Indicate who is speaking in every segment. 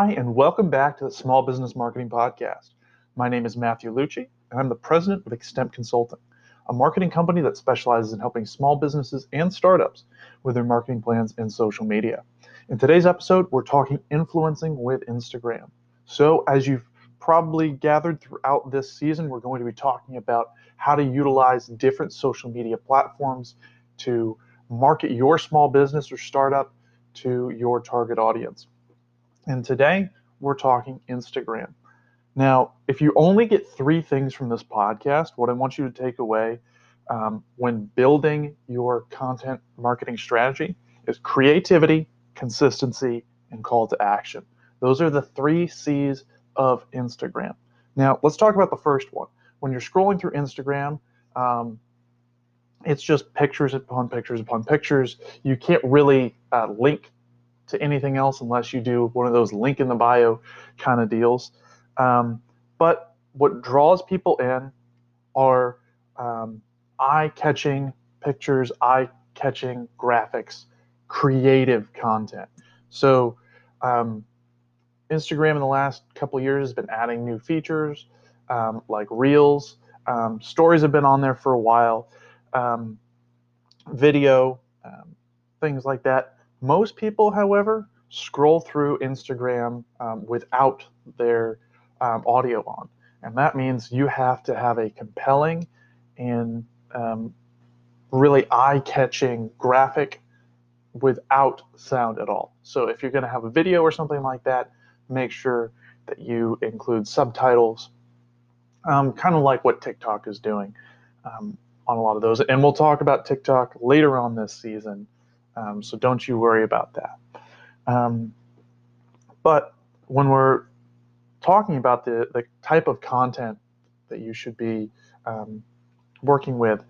Speaker 1: Hi, and welcome back to the Small Business Marketing Podcast. My name is Matthew Lucci, and I'm the president of Xtemp Consulting, a marketing company that specializes in helping small businesses and startups with their marketing plans and social media. In today's episode, we're talking influencing with Instagram. So, as you've probably gathered throughout this season, we're going to be talking about how to utilize different social media platforms to market your small business or startup to your target audience. And today we're talking Instagram. Now, if you only get three things from this podcast, what I want you to take away um, when building your content marketing strategy is creativity, consistency, and call to action. Those are the three C's of Instagram. Now, let's talk about the first one. When you're scrolling through Instagram, um, it's just pictures upon pictures upon pictures. You can't really uh, link to anything else unless you do one of those link in the bio kind of deals. Um, but what draws people in are um, eye catching pictures, eye catching graphics, creative content. So, um, Instagram in the last couple years has been adding new features um, like Reels. Um, stories have been on there for a while, um, video, things like that. Most people, however, scroll through Instagram um, without their um, audio on. And that means you have to have a compelling and um, really eye catching graphic without sound at all. So if you're going to have a video or something like that, make sure that you include subtitles, um, kind of like what TikTok is doing um, on a lot of those. And we'll talk about TikTok later on this season. Um, so don't you worry about that. Um, but when we're talking about the, the type of content that you should be um, working with,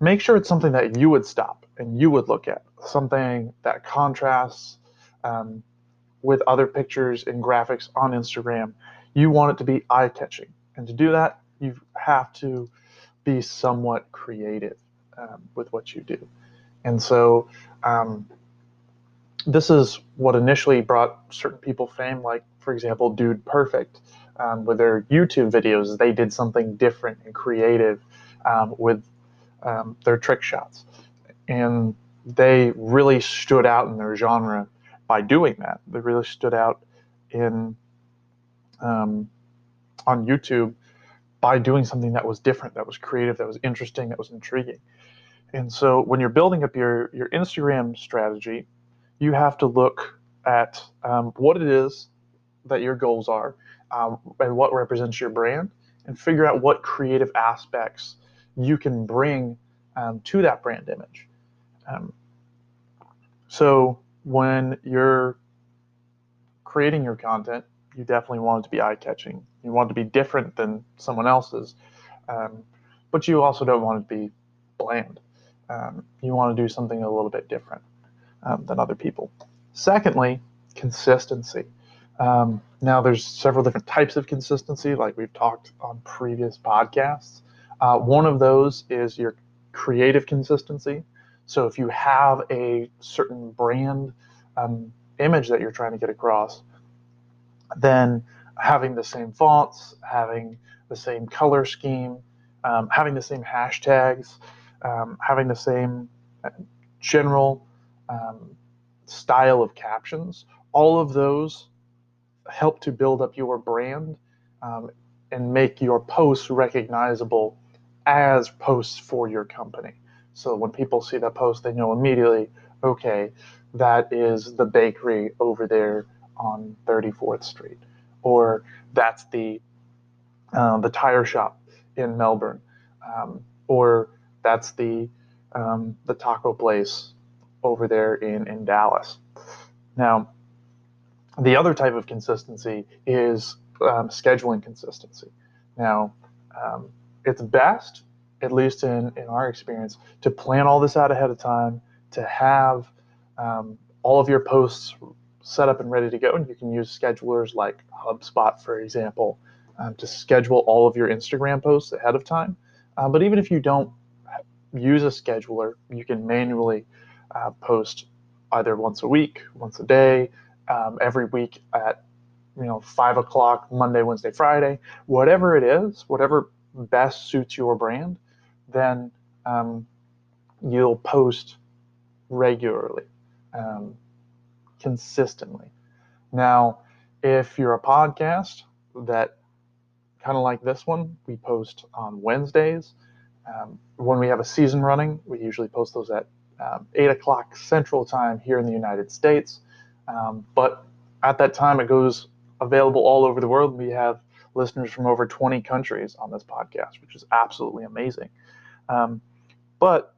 Speaker 1: make sure it's something that you would stop and you would look at, something that contrasts um, with other pictures and graphics on Instagram. You want it to be eye catching. And to do that, you have to be somewhat creative um, with what you do. And so, um, this is what initially brought certain people fame, like, for example, Dude Perfect. Um, with their YouTube videos, they did something different and creative um, with um, their trick shots. And they really stood out in their genre by doing that. They really stood out in um, on YouTube by doing something that was different, that was creative, that was interesting, that was intriguing. And so when you're building up your, your Instagram strategy, you have to look at um, what it is that your goals are um, and what represents your brand and figure out what creative aspects you can bring um, to that brand image. Um, so when you're creating your content, you definitely want it to be eye catching. You want it to be different than someone else's, um, but you also don't want it to be bland. Um, you want to do something a little bit different um, than other people. Secondly, consistency. Um, now, there's several different types of consistency, like we've talked on previous podcasts. Uh, one of those is your creative consistency. So, if you have a certain brand um, image that you're trying to get across, then having the same fonts, having the same color scheme, um, having the same hashtags, um, having the same uh, general um, style of captions, all of those help to build up your brand um, and make your posts recognizable as posts for your company. So when people see that post, they know immediately, okay, that is the bakery over there on 34th Street, or that's the uh, the tire shop in Melbourne, um, or that's the um, the taco place over there in, in Dallas. Now, the other type of consistency is um, scheduling consistency. Now, um, it's best, at least in, in our experience, to plan all this out ahead of time, to have um, all of your posts set up and ready to go. And you can use schedulers like HubSpot, for example, um, to schedule all of your Instagram posts ahead of time. Uh, but even if you don't use a scheduler, you can manually uh, post either once a week, once a day, um, every week at you know, five o'clock Monday, Wednesday, Friday, whatever it is, whatever best suits your brand, then um, you'll post regularly, um, consistently. Now, if you're a podcast that kind of like this one, we post on Wednesdays. Um, when we have a season running, we usually post those at um, 8 o'clock Central Time here in the United States. Um, but at that time, it goes available all over the world. We have listeners from over 20 countries on this podcast, which is absolutely amazing. Um, but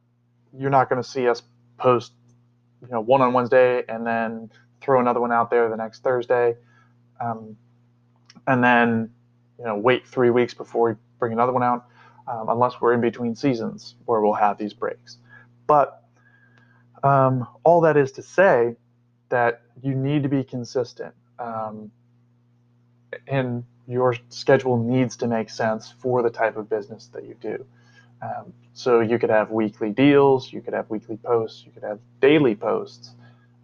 Speaker 1: you're not going to see us post, you know, one on Wednesday and then throw another one out there the next Thursday, um, and then you know wait three weeks before we bring another one out, um, unless we're in between seasons where we'll have these breaks. But um, all that is to say that you need to be consistent, um, and your schedule needs to make sense for the type of business that you do. Um, so you could have weekly deals, you could have weekly posts, you could have daily posts,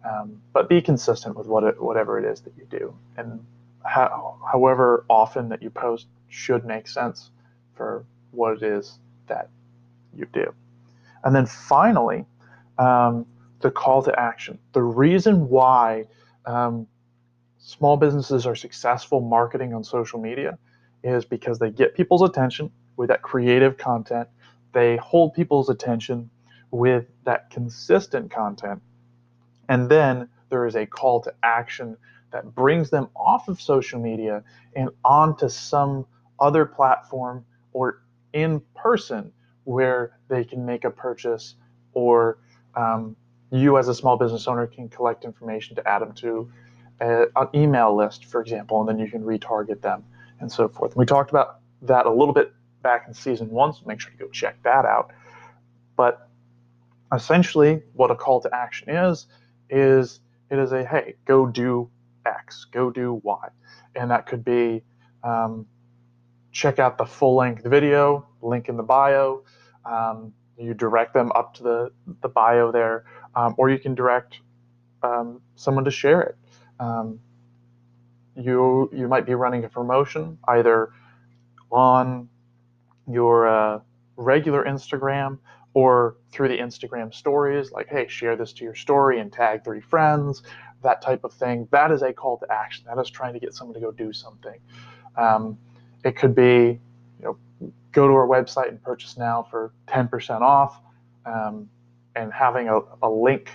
Speaker 1: um, but be consistent with what it, whatever it is that you do. And how, however often that you post should make sense for what it is that you do. And then finally, um, the call to action. The reason why um, small businesses are successful marketing on social media is because they get people's attention with that creative content they hold people's attention with that consistent content. And then there is a call to action that brings them off of social media and onto some other platform or in person where they can make a purchase or um, you as a small business owner can collect information to add them to a, an email list, for example, and then you can retarget them and so forth. And we talked about that a little bit back in season one, so make sure to go check that out. But essentially, what a call to action is, is it is a hey, go do X, go do Y. And that could be um, check out the full length video, link in the bio. Um, you direct them up to the, the bio there, um, or you can direct um, someone to share it. Um, you you might be running a promotion either on your uh, regular Instagram or through the Instagram stories, like, hey, share this to your story and tag three friends, that type of thing. That is a call to action. That is trying to get someone to go do something. Um, it could be, you know, go to our website and purchase now for 10% off, um, and having a, a, link.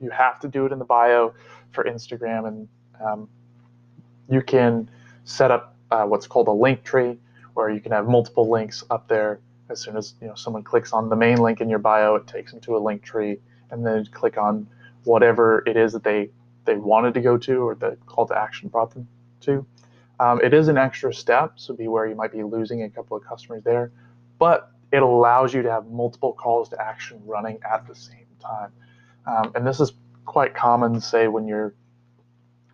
Speaker 1: You have to do it in the bio for Instagram, and um, you can set up uh, what's called a link tree where you can have multiple links up there. As soon as you know someone clicks on the main link in your bio, it takes them to a link tree, and then click on whatever it is that they they wanted to go to or the call to action brought them to. Um, it is an extra step, so beware you might be losing a couple of customers there, but it allows you to have multiple calls to action running at the same time. Um, and this is quite common, say, when you're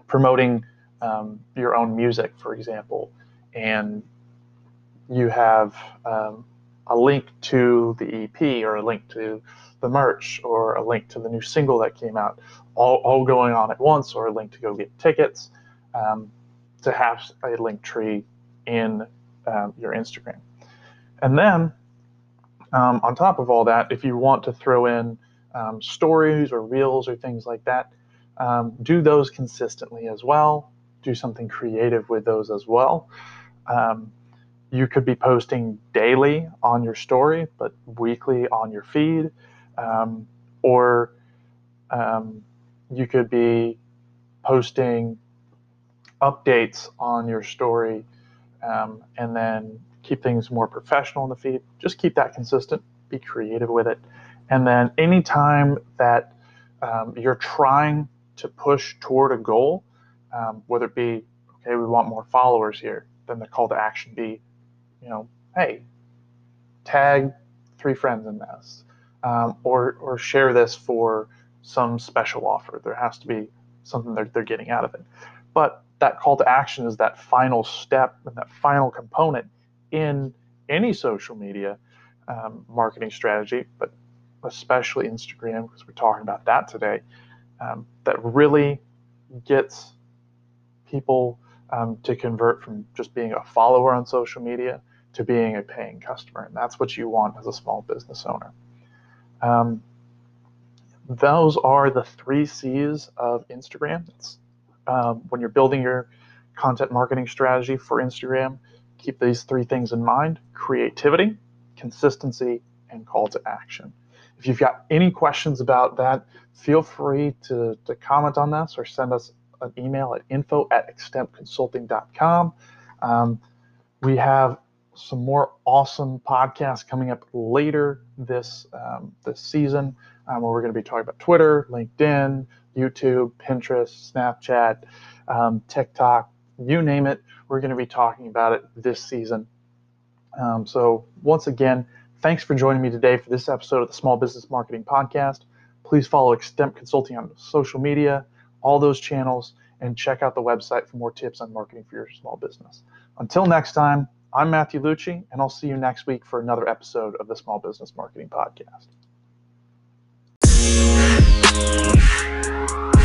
Speaker 1: promoting um, your own music, for example, and you have um, a link to the EP or a link to the merch or a link to the new single that came out, all, all going on at once, or a link to go get tickets, um, to have a link tree in um, your Instagram. And then um, on top of all that, if you want to throw in um, stories or reels or things like that, um, do those consistently as well. Do something creative with those as well. Um, you could be posting daily on your story, but weekly on your feed, um, or you could be posting updates on your story um, and then keep things more professional in the feed. Just keep that consistent, be creative with it. And then anytime that um, you're trying to push toward a goal, um, whether it be, okay, we want more followers here, then the call to action be you know, hey, tag three friends in this, um, or or share this for some special offer. There has to be something that they're getting out of it. But that call to action is that final step and that final component in any social media um, marketing strategy, but especially Instagram, because we're talking about that today, um, that really gets people um, to convert from just being a follower on social media to being a paying customer. And that's what you want as a small business owner. Um, those are the three C's of Instagram. Um, when you're building your content marketing strategy for Instagram, keep these three things in mind creativity, consistency, and call to action. If you've got any questions about that, feel free to, to comment on this or send us an email at info at xtempconsulting.com. Um, we have some more awesome podcasts coming up later this um, this season, um, where we're going to be talking about Twitter, LinkedIn, YouTube, Pinterest, Snapchat, um, TikTok, you name it. We're going to be talking about it this season. Um, so, once again, thanks for joining me today for this episode of the Small Business Marketing Podcast. Please follow Xtemp Consulting on social media, all those channels, and check out the website for more tips on marketing for your small business. Until next time, I'm Matthew Lucci, and I'll see you next week for another episode of the Small Business Marketing Podcast. Bye.